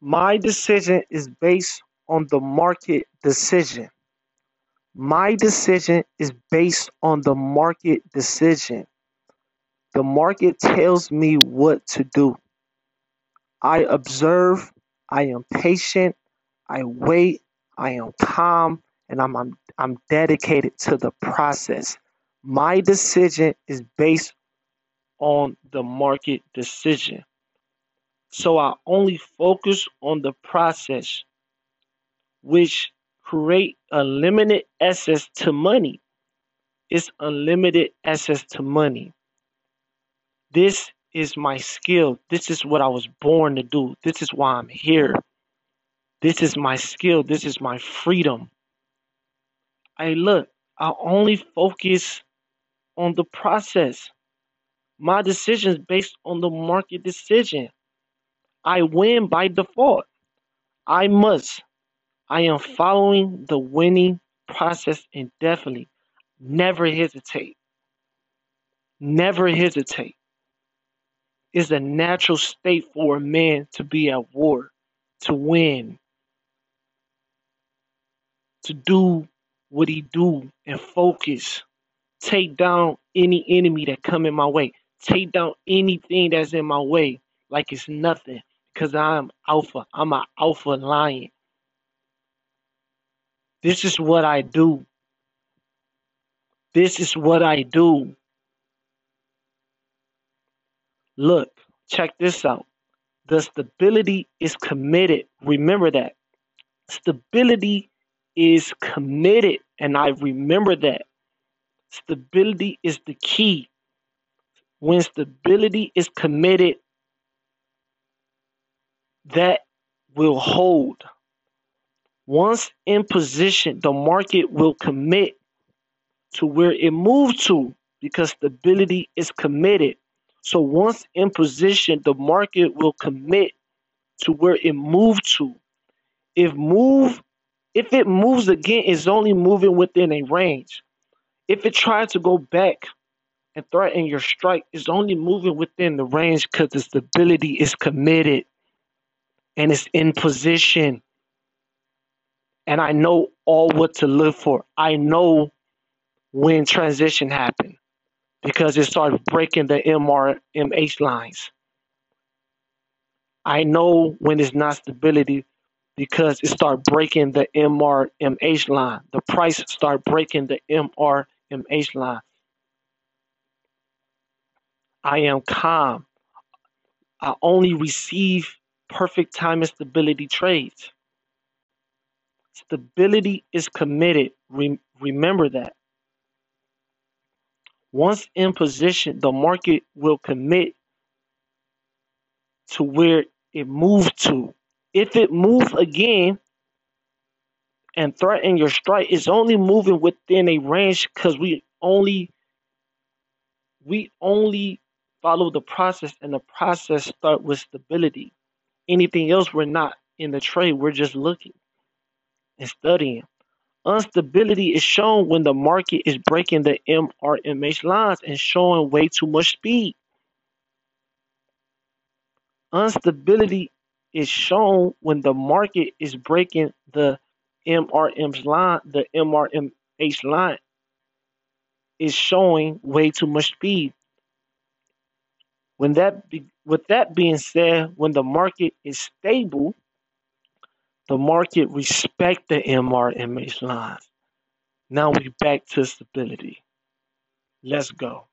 My decision is based on the market decision. My decision is based on the market decision. The market tells me what to do. I observe, I am patient, I wait, I am calm, and I'm, I'm, I'm dedicated to the process. My decision is based on the market decision. So I only focus on the process, which create unlimited access to money. It's unlimited access to money. This is my skill. This is what I was born to do. This is why I'm here. This is my skill. This is my freedom. I look, I only focus on the process. My decisions based on the market decision. I win by default. I must. I am following the winning process indefinitely. Never hesitate. Never hesitate. It's a natural state for a man to be at war, to win, to do what he do and focus. Take down any enemy that come in my way. Take down anything that's in my way like it's nothing because I'm alpha. I'm an alpha lion. This is what I do. This is what I do. Look, check this out. The stability is committed. Remember that. Stability is committed, and I remember that. Stability is the key. When stability is committed, that will hold. Once in position, the market will commit to where it moved to because stability is committed. So once in position, the market will commit to where it moved to. If move, if it moves again, it's only moving within a range. If it tries to go back and threaten your strike, it's only moving within the range because the stability is committed and it's in position. And I know all what to look for. I know when transition happened because it started breaking the MRMH lines. I know when it's not stability because it started breaking the MRMH line. The price start breaking the MRMH line. I am calm. I only receive perfect time and stability trades. Stability is committed. Re- remember that. Once in position, the market will commit to where it moved to. If it moves again and threaten your strike, it's only moving within a range because we only we only follow the process and the process start with stability. Anything else we're not in the trade, we're just looking and studying. Instability is shown when the market is breaking the MRMH lines and showing way too much speed. Instability is shown when the market is breaking the MRM's line, the MRMH line is showing way too much speed. When that be, with that being said, when the market is stable, the market respect the MRMH lines. Now we back to stability. Let's go.